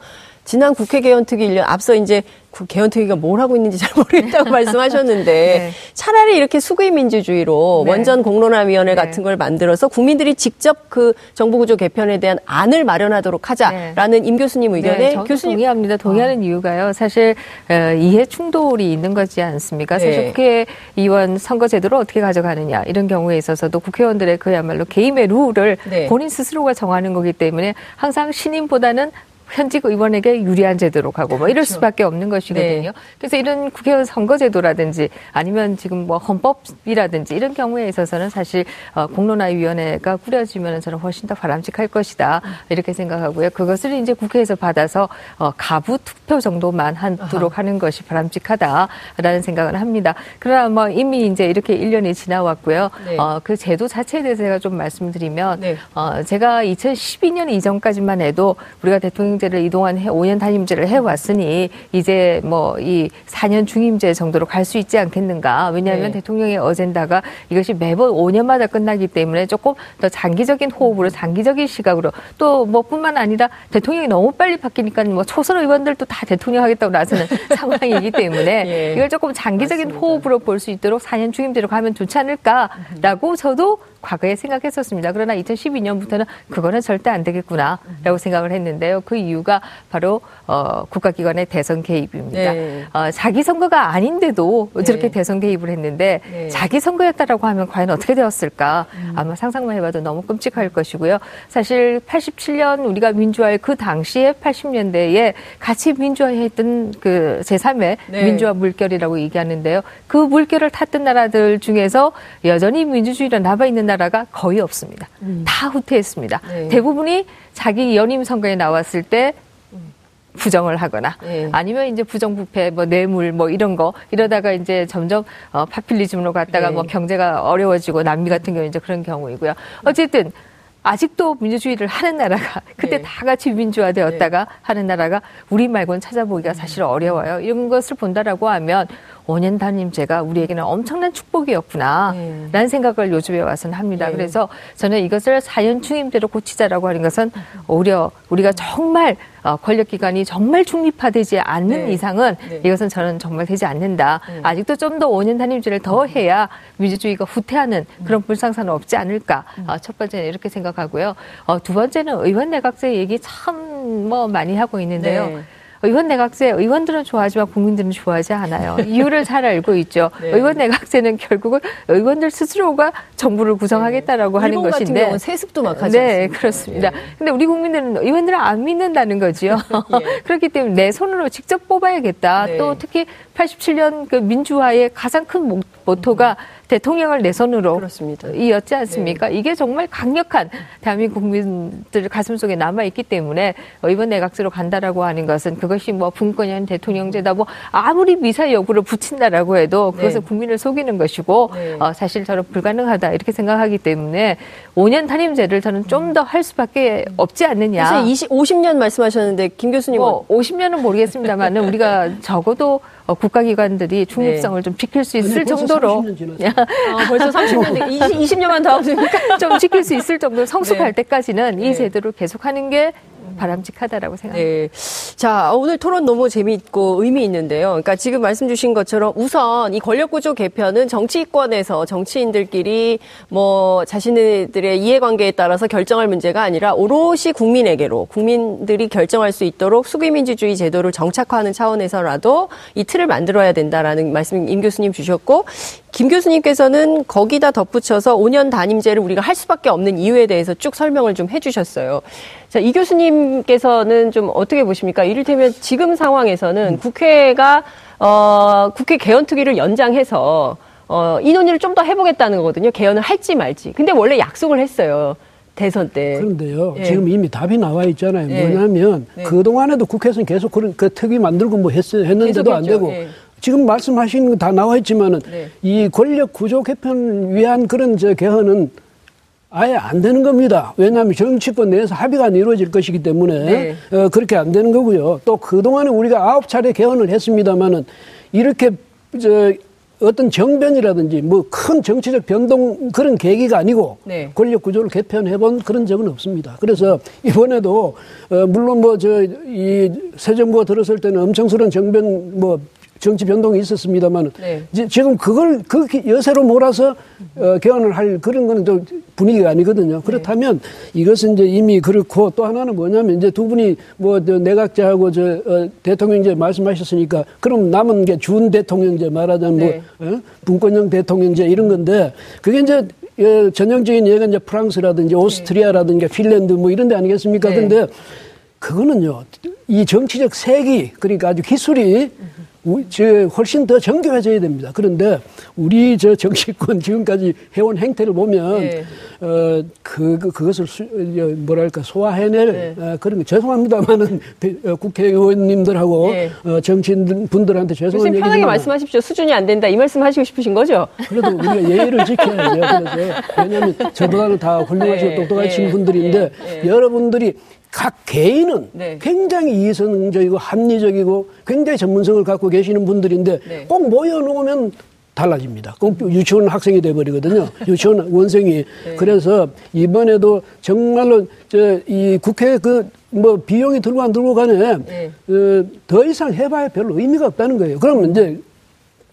지난 국회 개헌특위 1년 앞서 이제 그 개헌특위가 뭘 하고 있는지 잘 모르겠다고 말씀하셨는데 네. 차라리 이렇게 수구의 민주주의로 네. 원전 공론화위원회 네. 같은 걸 만들어서 국민들이 직접 그 정부구조 개편에 대한 안을 마련하도록 하자라는 네. 임 교수님 의견에 네, 교수님 동의합니다. 동의하는 어. 이유가요. 사실 어, 이해 충돌이 있는 거지 않습니까? 사실 네. 국회의원 선거제도를 어떻게 가져가느냐 이런 경우에 있어서도 국회의원들의 그야말로 개임의 룰을 본인 스스로가 정하는 거기 때문에 항상 신임보다는 현직 의원에게 유리한 제도로 가고 뭐 이럴 그렇죠. 수밖에 없는 것이거든요. 네. 그래서 이런 국회의원 선거제도라든지 아니면 지금 뭐 헌법이라든지 이런 경우에 있어서는 사실 어, 공론화위원회가 꾸려지면 저는 훨씬 더 바람직할 것이다 이렇게 생각하고요. 그것을 이제 국회에서 받아서 어, 가부 투표 정도만 하도록 하는 것이 바람직하다라는 생각을 합니다. 그러나 뭐 이미 이제 이렇게 1년이 지나왔고요. 네. 어, 그 제도 자체에 대해서 제가 좀 말씀드리면 네. 어, 제가 2012년 이전까지만 해도 우리가 대통령 중임제를 이동안 해, 5년 단임제를 해왔으니 이제 뭐 이 4년 중임제 정도로 갈 수 있지 않겠는가. 왜냐하면 네. 대통령의 어젠다가 이것이 매번 5년마다 끝나기 때문에 조금 더 장기적인 호흡으로 장기적인 시각으로 또 뭐 뿐만 아니라 대통령이 너무 빨리 바뀌니까 뭐 초선 의원들도 다 대통령 하겠다고 나서는 상황이기 때문에 예. 이걸 조금 장기적인 맞습니다. 호흡으로 볼 수 있도록 4년 중임제로 가면 좋지 않을까라고 저도 과거에 생각했었습니다. 그러나 2012년부터는 그거는 절대 안 되겠구나라고 생각을 했는데요. 그 이유가 바로 어, 국가기관의 대선 개입입니다. 네. 어, 자기 선거가 아닌데도 네. 저렇게 대선 개입을 했는데 네. 자기 선거였다라고 하면 과연 어떻게 되었을까? 음. 아마 상상만 해봐도 너무 끔찍할 것이고요. 사실 87년 우리가 민주화의 그 당시에 80년대에 같이 민주화했던 그 제3의 민주화 물결이라고 얘기하는데요. 그 물결을 탔던 나라들 중에서 여전히 민주주의를 남아 있는 나라가 거의 없습니다. 음. 다 후퇴했습니다. 네. 대부분이 자기 연임 선거에 나왔을 때 부정을 하거나 네. 아니면 이제 부정부패 뭐 뇌물 뭐 이런 거 이러다가 이제 점점 어, 파퓰리즘으로 갔다가 네. 뭐 경제가 어려워지고 남미 같은 경우 이제 그런 경우이고요. 어쨌든 아직도 민주주의를 하는 나라가 그때 네. 다 같이 민주화 되었다가 네. 하는 나라가 우리 말고는 찾아보기가 사실 어려워요. 이런 것을 본다라고 하면 5년 단임제가 우리에게는 엄청난 축복이었구나. 네. 라는 생각을 요즘에 와서는 합니다. 네. 그래서 저는 이것을 4년 중임제로 고치자라고 하는 것은 오히려 우리가 정말 어, 권력기관이 정말 중립화되지 않는 네. 이상은 네. 이것은 저는 정말 되지 않는다. 네. 아직도 좀더 5년 단임제를 더 해야 민주주의가 후퇴하는 그런 불상사는 없지 않을까. 어, 첫 번째는 이렇게 생각하고요. 어, 두 번째는 의원 내각제 얘기 참 뭐 많이 하고 있는데요. 네. 의원 내각제 의원들은 좋아하지만 국민들은 좋아하지 않아요. 이유를 잘 알고 있죠. 네. 의원 내각제는 결국은 의원들 스스로가 정부를 구성하겠다라고 네. 하는 것인데 같은 세습도 막 하지 네? 그렇습니다. 네. 근데 우리 국민들은 의원들을 안 믿는다는 거지요. 예. 그렇기 때문에 내 손으로 직접 뽑아야겠다. 네. 또 특히 87년 그 민주화의 가장 큰 모토가 음. 대통령을 내 손으로 그렇습니다. 이었지 않습니까? 네. 이게 정말 강력한 대한민국 국민들 가슴 속에 남아 있기 때문에 이번 내각제로 간다라고 하는 것은 그것이 뭐 분권형 대통령제다 뭐 아무리 미사 여부를 붙인다라고 해도 그것은 네. 국민을 속이는 것이고 네. 어, 사실 저는 불가능하다 이렇게 생각하기 때문에 5년 단임제를 저는 좀 더 할 수밖에 없지 않느냐. 사실 20, 50년 말씀하셨는데 김 교수님은 뭐 50년은 모르겠습니다만은 우리가 적어도 어, 국가기관들이 중립성을 네. 좀 지킬 수 있을 정도로 아, 벌써 30년 20, 년만 더 하면 좀 지킬 수 있을 정도로 성숙할 네. 때까지는 이 네. 제도를 계속하는 게 바람직하다라고 생각합니다. 네. 자, 오늘 토론 너무 재미있고 의미 있는데요. 그러니까 지금 말씀 주신 것처럼 우선 이 권력구조 개편은 정치권에서 정치인들끼리 뭐 자신들의 이해관계에 따라서 결정할 문제가 아니라 오롯이 국민에게로 국민들이 결정할 수 있도록 수기민주주의 제도를 정착화하는 차원에서라도 이 틀을 만들어야 된다라는 말씀 임 교수님 주셨고 김 교수님께서는 거기다 덧붙여서 5년 단임제를 우리가 할 수밖에 없는 이유에 대해서 쭉 설명을 좀 해주셨어요. 자, 이 교수님께서는 좀 어떻게 보십니까? 이를테면 지금 상황에서는 음. 국회가 어, 국회 개헌특위를 연장해서 어, 이 논의를 좀 더 해보겠다는 거거든요. 개헌을 할지 말지. 근데 원래 약속을 했어요. 대선 때. 그런데요. 예. 지금 이미 답이 나와 있잖아요. 예. 뭐냐면 네. 그동안에도 국회에서는 계속 그런 그 특위 만들고 뭐 했, 했는데도 안 되고 예. 지금 말씀하신 거 다 나와 있지만은 네. 이 권력 구조 개편 위한 그런 저 개헌은 아예 안 되는 겁니다. 왜냐하면 정치권 내에서 합의가 안 이루어질 것이기 때문에 네. 어, 그렇게 안 되는 거고요. 또 그동안에 우리가 아홉 차례 개헌을 했습니다마는 이렇게 저 어떤 정변이라든지 뭐 큰 정치적 변동 그런 계기가 아니고 네. 권력 구조를 개편해 본 그런 적은 없습니다. 그래서 이번에도 어 물론 뭐 저 이 새 정부가 들었을 때는 엄청스러운 정변 뭐 정치 변동이 있었습니다만 네. 지금 그걸 그 여세로 몰아서 어, 개헌을 할 그런 거는 또 분위기가 아니거든요. 그렇다면 네. 이것은 이제 이미 그렇고 또 하나는 뭐냐면 이제 두 분이 뭐 내각제하고 저 어, 대통령제 말씀하셨으니까 그럼 남은 게 준 대통령제 말하자면 뭐, 네. 뭐 어? 분권형 대통령제 이런 건데 그게 이제 예, 전형적인 예가 이제 프랑스라든지 오스트리아라든지 핀란드 뭐 이런 데 아니겠습니까? 네. 근데 그거는요, 이 정치적 색이, 그러니까 아주 기술이 저 훨씬 더 정교해져야 됩니다. 그런데 우리 저 정치권 지금까지 해온 행태를 보면 네. 어 그 그, 그것을 수, 뭐랄까 소화해낼 네. 어, 그런 거 죄송합니다만은 어, 국회의원님들하고 네. 어, 정치인 분들한테 죄송한 얘기 편하게 말씀하십시오. 수준이 안 된다 이 말씀하시고 싶으신 거죠? 그래도 우리가 예의를 지켜야죠. 그래서 왜냐하면 저보다는 다 훌륭하시고 네. 똑똑하신 네. 분들인데 네. 여러분들이 각 개인은 네. 굉장히 이성적이고 합리적이고 굉장히 전문성을 갖고 계시는 분들인데 네. 꼭 모여놓으면 달라집니다. 꼭 유치원 학생이 돼버리거든요. 유치원 원생이. 네. 그래서 이번에도 정말로 저 이 국회 그 뭐 비용이 들고 안 들고 간에 네. 어, 더 이상 해봐야 별로 의미가 없다는 거예요. 그러면 이제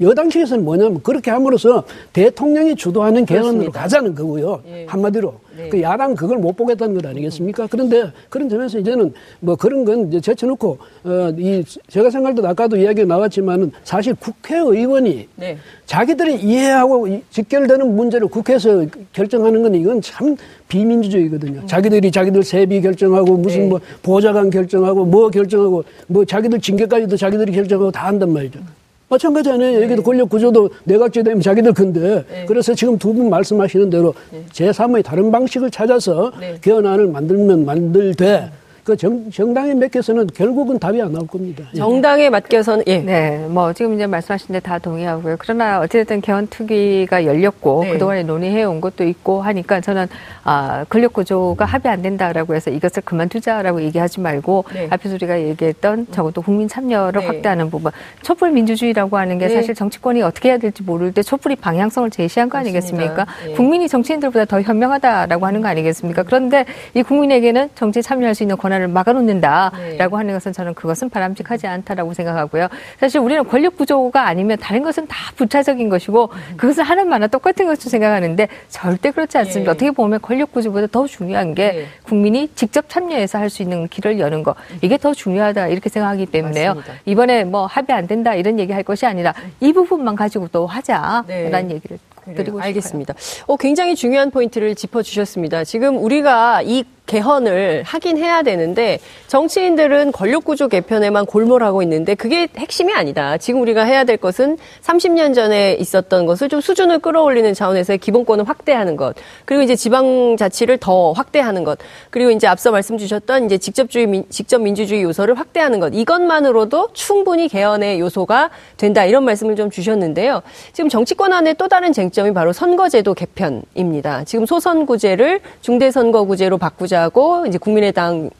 여당 측에서는 뭐냐면 그렇게 함으로써 대통령이 주도하는 개헌으로 가자는 거고요. 예. 한마디로. 네. 그 야당 그걸 못 보겠다는 것 아니겠습니까? 그런데 그런 점에서 이제는 뭐 그런 건 이제 제쳐놓고 어, 이 제가 생각할 때 아까도 이야기가 나왔지만은 사실 국회의원이 네. 자기들이 이해하고 직결되는 문제를 국회에서 결정하는 건 이건 참 비민주주의거든요. 음. 자기들이 자기들 세비 결정하고 무슨 네. 뭐 보좌관 결정하고 뭐 결정하고 뭐 자기들 징계까지도 자기들이 결정하고 다 한단 말이죠. 마찬가지 아니에요. 네. 여기도 권력 구조도 내각제 되면 자기들 건데. 네. 그래서 지금 두 분 말씀하시는 대로 네. 제3의 다른 방식을 찾아서 네. 개헌안을 만들면 만들되 그 정, 정당에 맡겨서는 결국은 답이 안 나올 겁니다. 예. 정당에 맡겨서는 예. 네, 뭐 지금 이제 말씀하신 데 다 동의하고요. 그러나 어찌됐든 개헌 투기가 열렸고 네. 그동안에 논의해 온 것도 있고 하니까 저는 아, 권력 구조가 합의 안 된다라고 해서 이것을 그만두자라고 얘기하지 말고 네. 앞에서 우리가 얘기했던 적어도 국민 참여를 네. 확대하는 부분. 촛불 민주주의라고 하는 게 네. 사실 정치권이 어떻게 해야 될지 모를 때 촛불이 방향성을 제시한 거 아니겠습니까? 네. 국민이 정치인들보다 더 현명하다라고 하는 거 아니겠습니까? 그런데 이 국민에게는 정치 참여할 수 있는 권한 권한을 막아놓는다라고 네. 하는 것은 저는 그것은 바람직하지 않다라고 생각하고요. 사실 우리는 권력 구조가 아니면 다른 것은 다 부차적인 것이고 그것을 하는 만화 똑같은 것으로 생각하는데 절대 그렇지 않습니다. 네. 어떻게 보면 권력 구조보다 더 중요한 게 네. 국민이 직접 참여해서 할 수 있는 길을 여는 거 이게 더 중요하다 이렇게 생각하기 때문에요. 맞습니다. 이번에 뭐 합의 안 된다 이런 얘기 할 것이 아니라 이 부분만 가지고 또 하자라는 네. 얘기를 드리고 네, 알겠습니다. 어, 굉장히 중요한 포인트를 짚어주셨습니다. 지금 우리가 이 개헌을 하긴 해야 되는데 정치인들은 권력 구조 개편에만 골몰하고 있는데 그게 핵심이 아니다. 지금 우리가 해야 될 것은 30년 전에 있었던 것을 좀 수준을 끌어올리는 차원에서의 기본권을 확대하는 것 그리고 이제 지방 자치를 더 확대하는 것 그리고 이제 앞서 말씀 주셨던 이제 직접주의 민, 직접 민주주의 요소를 확대하는 것 이것만으로도 충분히 개헌의 요소가 된다 이런 말씀을 좀 주셨는데요. 지금 정치권 안에 또 다른 쟁점이 바로 선거제도 개편입니다. 지금 소선구제를 중대선거구제로 바꾸자. 보자고 이제 국민의당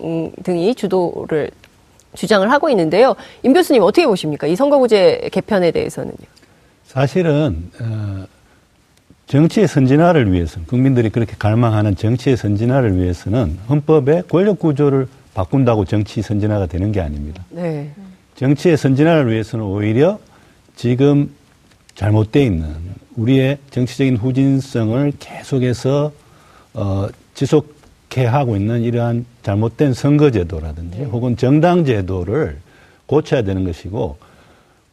등이 주도를 주장을 하고 있는데요. 임 교수님 어떻게 보십니까? 이 선거구제 개편에 대해서는요. 사실은 어, 정치의 선진화를 위해서는 국민들이 그렇게 갈망하는 정치의 선진화를 위해서는 헌법의 권력 구조를 바꾼다고 정치 선진화가 되는 게 아닙니다. 네. 정치의 선진화를 위해서는 오히려 지금 잘못돼 있는 우리의 정치적인 후진성을 계속해서 어, 지속 하고 있는 이러한 잘못된 선거제도라든지 네. 혹은 정당제도를 고쳐야 되는 것이고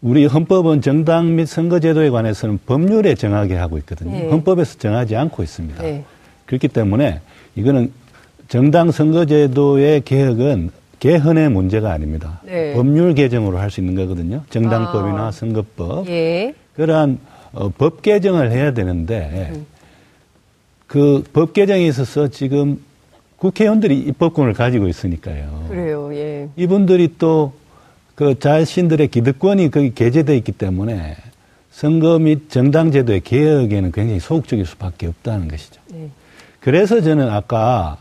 우리 헌법은 정당 및 선거제도에 관해서는 법률에 정하게 하고 있거든요. 네. 헌법에서 정하지 않고 있습니다. 네. 그렇기 때문에 이거는 정당 선거제도의 개혁은 개헌의 문제가 아닙니다. 네. 법률 개정으로 할 수 있는 거거든요. 정당법이나 아. 선거법. 예. 그러한 어, 법 개정을 해야 되는데 음. 그법 개정에 있어서 지금 국회의원들이 입법권을 가지고 있으니까요. 그래요. 예. 이분들이 또 그 자신들의 기득권이 거기 게재되어 있기 때문에 선거 및 정당제도의 개혁에는 굉장히 소극적일 수밖에 없다는 것이죠. 네. 그래서 저는 아까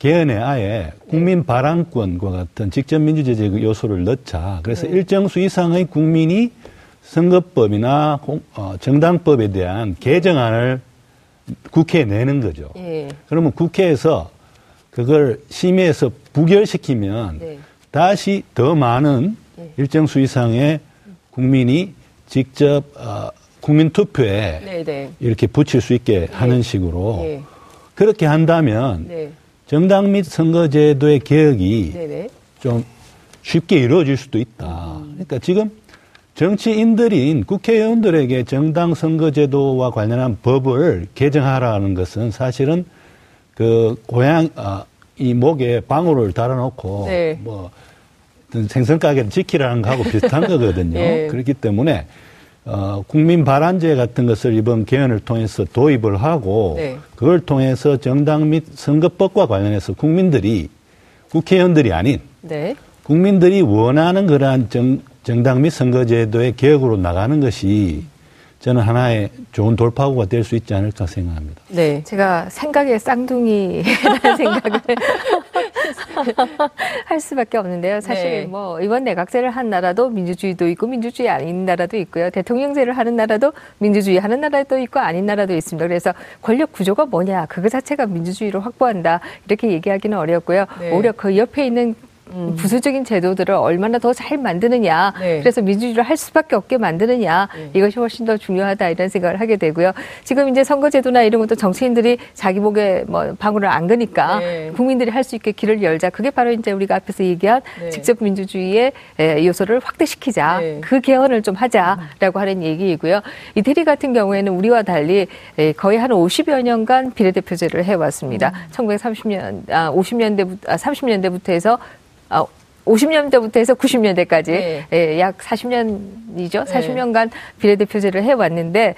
개헌에 아예 국민 발언권과 같은 직접 민주제재 요소를 넣자. 그래서 네. 일정 수 이상의 국민이 선거법이나 어, 정당법에 대한 개정안을 국회에 내는 거죠. 예. 그러면 국회에서 그걸 심의해서 부결시키면 네. 다시 더 많은 네. 일정 수 이상의 국민이 직접 어, 국민 투표에 네, 네. 이렇게 붙일 수 있게 네. 하는 식으로 네. 그렇게 한다면 정당 및 선거제도의 개혁이 좀 쉽게 이루어질 수도 있다. 음. 그러니까 지금 정치인들인 국회의원들에게 정당 선거제도와 관련한 법을 개정하라는 것은 사실은 그 고향 어, 이 목에 방울을 달아놓고 네. 뭐 생선 가게를 지키라는 거하고 비슷한 거거든요. 네. 그렇기 때문에 어, 국민 발안제 같은 것을 이번 개헌을 통해서 도입을 하고 네. 그걸 통해서 정당 및 선거법과 관련해서 국민들이 국회의원들이 아닌 네. 국민들이 원하는 그러한 정, 정당 및 선거제도의 개혁으로 나가는 것이 저는 하나의 좋은 돌파구가 될 수 있지 않을까 생각합니다. 네. 제가 생각에 쌍둥이라는 생각을 할 수밖에 없는데요. 사실 네. 뭐 이번 내각제를 한 나라도 민주주의도 있고 민주주의 아닌 나라도 있고요. 대통령제를 하는 나라도 민주주의 하는 나라도 있고 아닌 나라도 있습니다. 그래서 권력 구조가 뭐냐 그거 자체가 민주주의를 확보한다 이렇게 얘기하기는 어렵고요. 네. 오히려 그 옆에 있는 음. 부수적인 제도들을 얼마나 더 잘 만드느냐. 네. 그래서 민주주의를 할 수밖에 없게 만드느냐. 네. 이것이 훨씬 더 중요하다 이런 생각을 하게 되고요. 지금 이제 선거제도나 이런 것도 정치인들이 자기 목에 뭐 방울을 안 거니까 네. 국민들이 할 수 있게 길을 열자. 그게 바로 이제 우리가 앞에서 얘기한 네. 직접 민주주의의 요소를 확대시키자. 네. 그 개헌을 좀 하자라고 하는 얘기이고요. 이태리 같은 경우에는 우리와 달리 거의 한 50여 년간 비례대표제를 해왔습니다. 음. 1930년, 아, 50년대부터, 아, 30년대부터 해서 아, 50년대부터 해서 90년대까지 네. 예, 약 40년이죠. 40년간 비례대표제를 해왔는데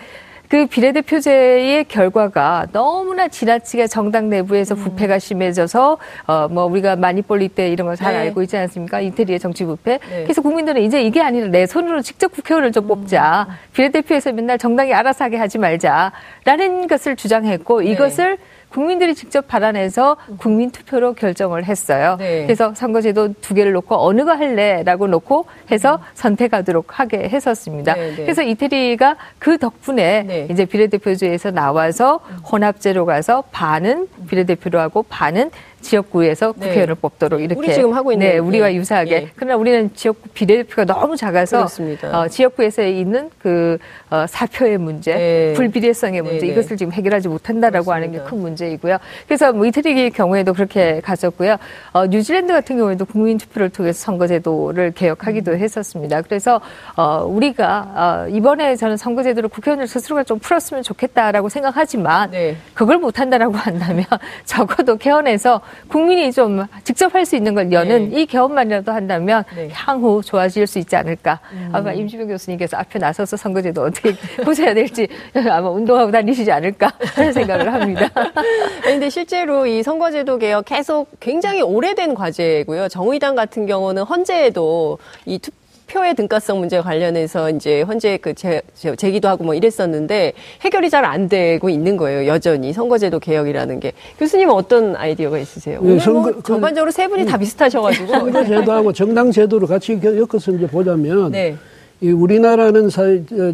그 비례대표제의 결과가 너무나 지나치게 정당 내부에서 음. 부패가 심해져서 어 뭐 우리가 마니폴리 때 이런 걸잘 네. 알고 있지 않습니까? 이태리의 정치 부패. 네. 그래서 국민들은 이제 이게 아니라 내 손으로 직접 국회의원을 좀 뽑자. 음. 비례대표에서 맨날 정당이 알아서 하게 하지 말자라는 것을 주장했고 네. 이것을 국민들이 직접 발안해서 국민 투표로 결정을 했어요. 네. 그래서 선거제도 두 개를 놓고 어느 거 할래라고 놓고 해서 선택하도록 하게 했었습니다. 네, 네. 그래서 이태리가 그 덕분에 네. 이제 비례대표제에서 나와서 혼합제로 가서 반은 비례대표로 하고 반은 지역구에서 네. 국회의원을 네. 뽑도록 이렇게 우리 지금 하고 있는 네, 우리와 네. 유사하게 예. 그러나 우리는 지역구 비례대표가 너무 작아서 어, 지역구에서 있는 그 어, 사표의 문제, 네. 불비례성의 문제 네, 네. 이것을 지금 해결하지 못한다라고 그렇습니다. 하는 게 큰 문제이고요. 그래서 뭐 이태리 경우에도 그렇게 갔었고요. 어, 뉴질랜드 같은 경우에도 국민 투표를 통해서 선거제도를 개혁하기도 음. 했었습니다. 그래서 어, 우리가 어, 이번에 저는 선거제도를 국회의원들 스스로가 좀 풀었으면 좋겠다라고 생각하지만 그걸 못한다라고 한다면 적어도 개헌에서 국민이 좀 직접 할 수 있는 걸 여는 네. 이 개헌만이라도 한다면 네. 향후 좋아질 수 있지 않을까. 음. 아마 임지봉 교수님께서 앞에 나서서 선거제도 어떻게 보셔야 될지 아마 운동하고 다니시지 않을까 하는 생각을 합니다. 그런데 실제로 이 선거제도 개혁 계속 굉장히 오래된 과제고요. 정의당 같은 경우는 헌재에도 이 투, 표 의 등가성 문제 관련해서 이제 현재 그 제, 제기도 하고 뭐 이랬었는데 해결이 잘 안 되고 있는 거예요. 여전히 선거제도 개혁이라는 게 교수님은 어떤 아이디어가 있으세요? 네, 오늘 선거, 뭐그 전반적으로 세 분이 음, 다 비슷하셔가지고 선거제도하고 정당 제도를 같이 엮어서 이제 보자면 네. 이 우리나라는 사 저,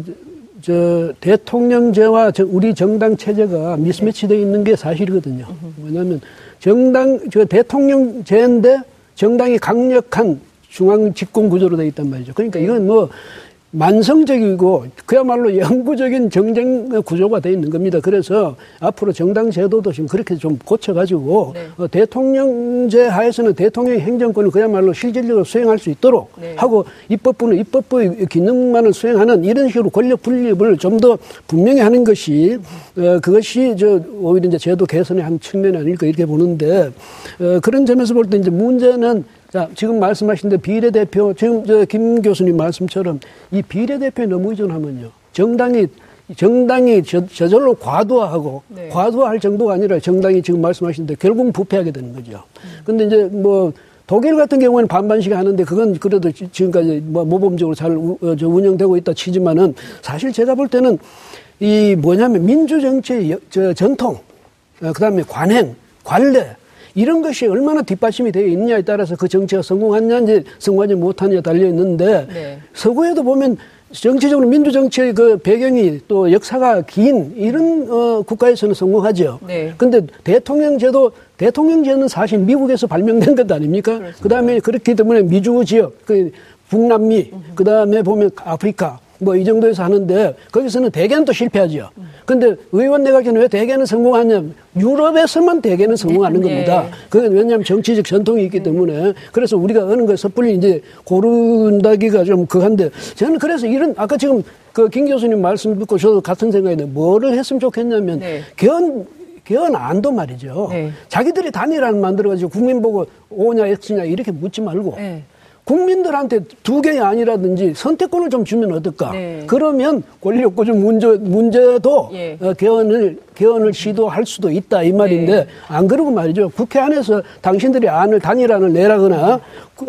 저 대통령제와 저 우리 정당 체제가 미스매치되어 있는 게 사실이거든요. 왜냐하면 정당 저 대통령제인데 정당이 강력한 중앙 집권 구조로 되어 있단 말이죠. 그러니까 이건 뭐 만성적이고 그야말로 영구적인 정쟁 구조가 돼 있는 겁니다. 그래서 앞으로 정당 제도도 지금 그렇게 좀 고쳐가지고 네. 어, 대통령제 하에서는 대통령 행정권을 그야말로 실질적으로 수행할 수 있도록 네. 하고 입법부는 입법부의 기능만을 수행하는 이런 식으로 권력 분립을 좀 더 분명히 하는 것이 어, 그것이 저 오히려 이제 제도 개선의 한 측면이 아닐까 이렇게 보는데 어, 그런 점에서 볼 때 이제 문제는 자, 지금 말씀하신 데 비례대표, 지금 저 김 교수님 말씀처럼 이 비례대표에 너무 의존하면요. 정당이, 정당이 저, 저절로 과도화하고 네. 과도화할 정도가 아니라 정당이 지금 말씀하신 데 결국 부패하게 되는 거죠. 음. 근데 이제 뭐 독일 같은 경우에는 반반씩 하는데 그건 그래도 지금까지 뭐 모범적으로 잘 우, 어, 운영되고 있다 치지만은 사실 제가 볼 때는 이 뭐냐면 민주정치의 저 전통, 어, 그 다음에 관행, 관례, 이런 것이 얼마나 뒷받침이 되어 있느냐에 따라서 그 정치가 성공하느냐, 성공하지 못하느냐 달려 있는데 네. 서구에도 보면 정치적으로 민주정치의 그 배경이 또 역사가 긴 이런 어, 국가에서는 성공하죠. 네. 근데 대통령제도 대통령제는 사실 미국에서 발명된 것 아닙니까? 그 다음에 그렇기 때문에 미주 지역, 그 북남미, 그 다음에 보면 아프리카, 뭐 이 정도에서 하는데 거기서는 대개는 또 실패하죠. 근데 의원 내각에는 왜 대개는 성공하냐? 유럽에서만 대개는 성공하는 네. 겁니다. 그건 왜냐하면 정치적 전통이 있기 때문에 그래서 우리가 어느 걸 섣불리 이제 고른다기가 좀 그한데 저는 그래서 이런 아까 지금 그 김 교수님 말씀 듣고 저도 같은 생각인데 뭐를 했으면 좋겠냐면 네. 개헌 개헌 안도 말이죠. 네. 자기들이 단일안 만들어가지고 국민 보고 오냐 X냐 이렇게 묻지 말고 네. 국민들한테 두 개의 아니라든지 선택권을 좀 주면 어떨까? 네. 그러면 권력 구조 문제 문제도 예. 어, 개헌을 개헌을 시도할 수도 있다 이 말인데 네. 안 그러고 말이죠. 국회 안에서 당신들이 안을 단일안을 내라거나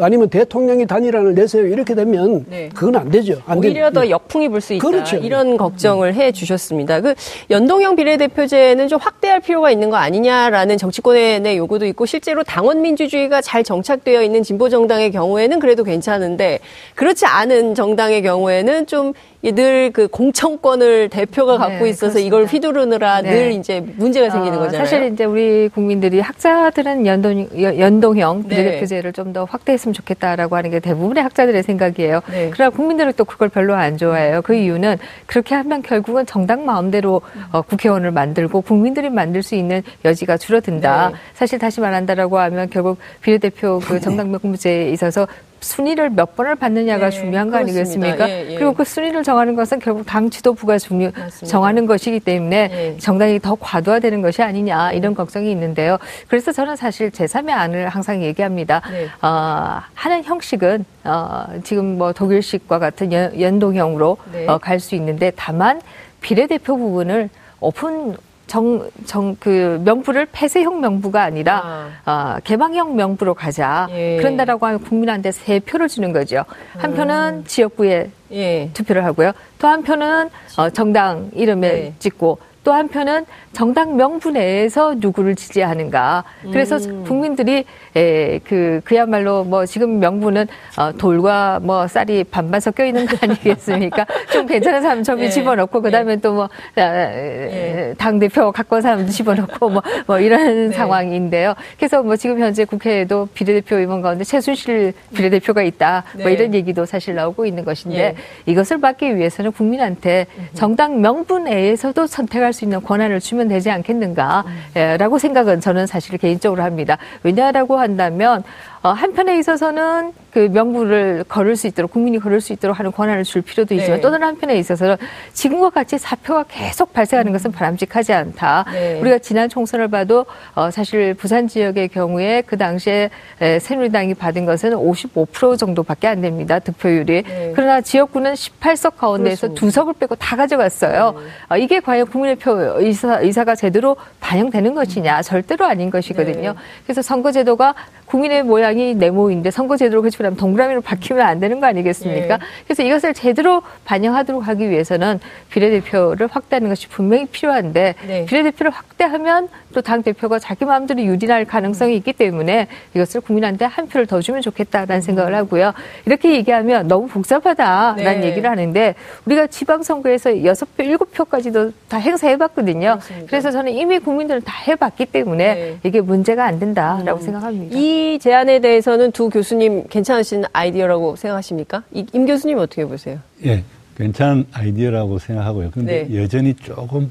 아니면 대통령이 단일안을 내세요 이렇게 되면 네. 그건 안 되죠. 안 오히려 되... 더 역풍이 불 수 있다. 그렇죠. 이런 걱정을 해 주셨습니다. 그 연동형 비례대표제는 좀 확대할 필요가 있는 거 아니냐라는 정치권의 요구도 있고 실제로 당원 민주주의가 잘 정착되어 있는 진보 정당의 경우에는 그래도 괜찮은데 그렇지 않은 정당의 경우에는 좀 늘그 공천권을 대표가 갖고 네, 있어서 그렇습니다. 이걸 휘두르느라 네. 늘 이제 문제가 생기는 어, 거잖아요. 사실 이제 우리 국민들이 학자들은 연동 연동형 비례대표제를 네. 좀더 확대했으면 좋겠다라고 하는 게 대부분의 학자들의 생각이에요. 네. 그러나 국민들은 또 그걸 별로 안 좋아해요. 그 이유는 그렇게 하면 결국은 정당 마음대로 어, 국회의원을 만들고 국민들이 만들 수 있는 여지가 줄어든다. 네. 사실 다시 말한다라고 하면 결국 비례대표 그 정당 명부제에 있어서 순위를 몇 번을 받느냐가 네, 중요한 거 아니겠습니까? 예, 예. 그리고 그 순위를 정하는 것은 결국 당 지도부가 중요. 정하는 것이기 때문에 예. 정당이 더 과도화되는 것이 아니냐 이런 네. 걱정이 있는데요. 그래서 저는 사실 제3의 안을 항상 얘기합니다. 네. 어, 하는 형식은 어, 지금 뭐 독일식과 같은 연, 연동형으로 네. 어, 갈 수 있는데 다만 비례대표 부분을 오픈 정, 정, 그 명부를 폐쇄형 명부가 아니라 아. 어, 개방형 명부로 가자. 예. 그런다라고 하면 국민한테 세 표를 주는 거죠. 한 표는 음. 지역구에 예. 투표를 하고요. 또한 표는 어, 정당 이름에 예. 찍고 또 한편은 정당 명부 내에서 누구를 지지하는가. 그래서 음. 국민들이 에, 그 그야말로 뭐 지금 명부는 어, 돌과 뭐 쌀이 반반 섞여 있는 거 아니겠습니까? 좀 괜찮은 사람 저기 네. 집어넣고 그다음에 네. 또뭐 네. 당 대표 갖고 온 사람 집어넣고 뭐, 뭐 이런 네. 상황인데요. 그래서 뭐 지금 현재 국회에도 비례대표 의원 가운데 최순실 비례대표가 있다. 뭐 네. 이런 얘기도 사실 나오고 있는 것인데 예. 이것을 막기 위해서는 국민한테 정당 명부 내에서도 선택할 수 있는 권한을 주면 되지 않겠는가라고 생각은 저는 사실 개인적으로 합니다. 왜냐라고 한다면 어, 한편에 있어서는 그 명부를 걸을 수 있도록 국민이 걸을 수 있도록 하는 권한을 줄 필요도 있지만 네. 또 다른 한편에 있어서는 지금과 같이 사표가 계속 발생하는 것은 바람직하지 않다. 네. 우리가 지난 총선을 봐도 어, 사실 부산 지역의 경우에 그 당시에 에, 새누리당이 받은 것은 55% 정도밖에 안 됩니다. 득표율이. 네. 그러나 지역구는 18석 가운데에서 두 석을 빼고 다 가져갔어요. 네. 어, 이게 과연 국민의 표 의사, 의사가 제대로 반영되는 것이냐 절대로 아닌 것이거든요. 네. 그래서 선거제도가 국민의 모양이 네모인데 선거제도로 그렇지 않으면 동그라미로 바뀌면 안 되는 거 아니겠습니까? 네. 그래서 이것을 제대로 반영하도록 하기 위해서는 비례대표를 확대하는 것이 분명히 필요한데 네. 비례대표를 확대하면 또 당 대표가 자기 마음대로 유리할 가능성이 있기 때문에 이것을 국민한테 한 표를 더 주면 좋겠다라는 생각을 하고요. 이렇게 얘기하면 너무 복잡하다라는 네. 얘기를 하는데 우리가 지방선거에서 여섯 표, 일곱 표까지도 다 행사해봤거든요. 그렇습니다. 그래서 저는 이미 국민들은 다 해봤기 때문에 네. 이게 문제가 안 된다라고 음. 생각합니다. 이 제안에 대해서는 두 교수님 괜찮으신 아이디어라고 생각하십니까? 임 교수님 어떻게 보세요? 예, 괜찮은 아이디어라고 생각하고요. 그런데 네. 여전히 조금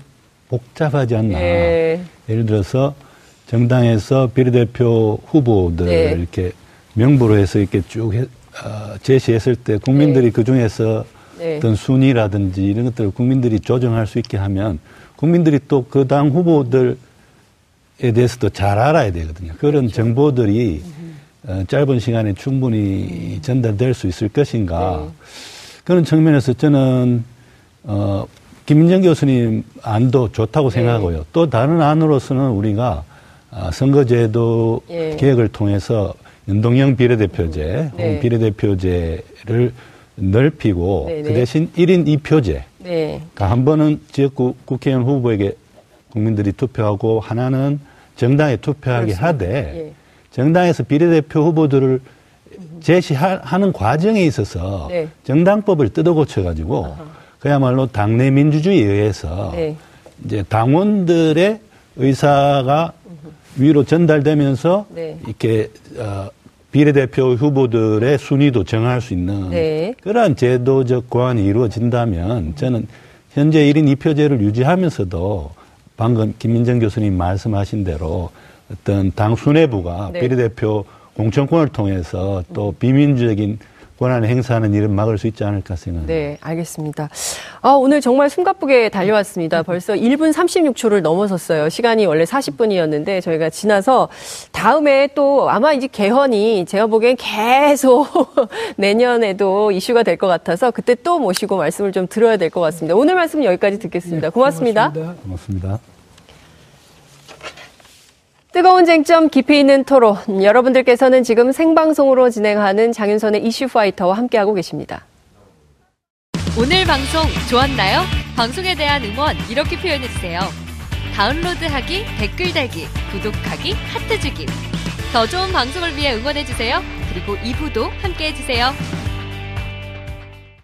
복잡하지 않나. 예. 예를 들어서 정당에서 비례대표 후보들 네. 이렇게 명부로 해서 이렇게 쭉 해, 어, 제시했을 때 국민들이 네. 그 중에서 네. 어떤 순위라든지 이런 것들을 국민들이 조정할 수 있게 하면 국민들이 또 그 당 후보들에 대해서도 잘 알아야 되거든요. 그런 그렇죠. 정보들이 어, 짧은 시간에 충분히 전달될 수 있을 것인가. 네. 그런 측면에서 저는 어, 김민정 교수님 안도 좋다고 네. 생각하고요. 또 다른 안으로서는 우리가 아, 선거제도 예. 개혁을 통해서 연동형 비례대표제, 네. 비례대표제를 넓히고 네네. 그 네. 대신 1인 2표제. 네. 그러니까 한 번은 지역구 국회의원 후보에게 국민들이 투표하고 하나는 정당에 투표하게 그렇습니다. 하되 예. 정당에서 비례대표 후보들을 제시하는 과정에 있어서 네. 정당법을 뜯어 고쳐가지고 그야말로 당내 민주주의에 의해서 네. 이제 당원들의 의사가 위로 전달되면서 네. 이렇게 어, 비례대표 후보들의 순위도 정할 수 있는 네. 그러한 제도적 고안이 이루어진다면 저는 현재 1인 2표제를 유지하면서도 방금 김민정 교수님 말씀하신 대로 어떤 당 수뇌부가 네. 비례대표 공천권을 통해서 또 비민주적인 권한을 행사하는 일은 막을 수 있지 않을까 생각합니다. 네, 알겠습니다. 아, 오늘 정말 숨가쁘게 달려왔습니다. 벌써 1분 36초를 넘어섰어요. 시간이 원래 40분이었는데 저희가 지나서 다음에 또 아마 이제 개헌이 제가 보기엔 계속 내년에도 이슈가 될 것 같아서 그때 또 모시고 말씀을 좀 들어야 될 것 같습니다. 오늘 말씀은 여기까지 듣겠습니다. 고맙습니다. 네, 고맙습니다. 고맙습니다. 뜨거운 쟁점 깊이 있는 토론. 여러분들께서는 지금 생방송으로 진행하는 장윤선의 이슈 파이터와 함께하고 계십니다. 오늘 방송 좋았나요? 방송에 대한 응원 이렇게 표현해주세요. 다운로드하기, 댓글 달기, 구독하기, 하트 주기. 더 좋은 방송을 위해 응원해주세요. 그리고 2부도 함께해주세요.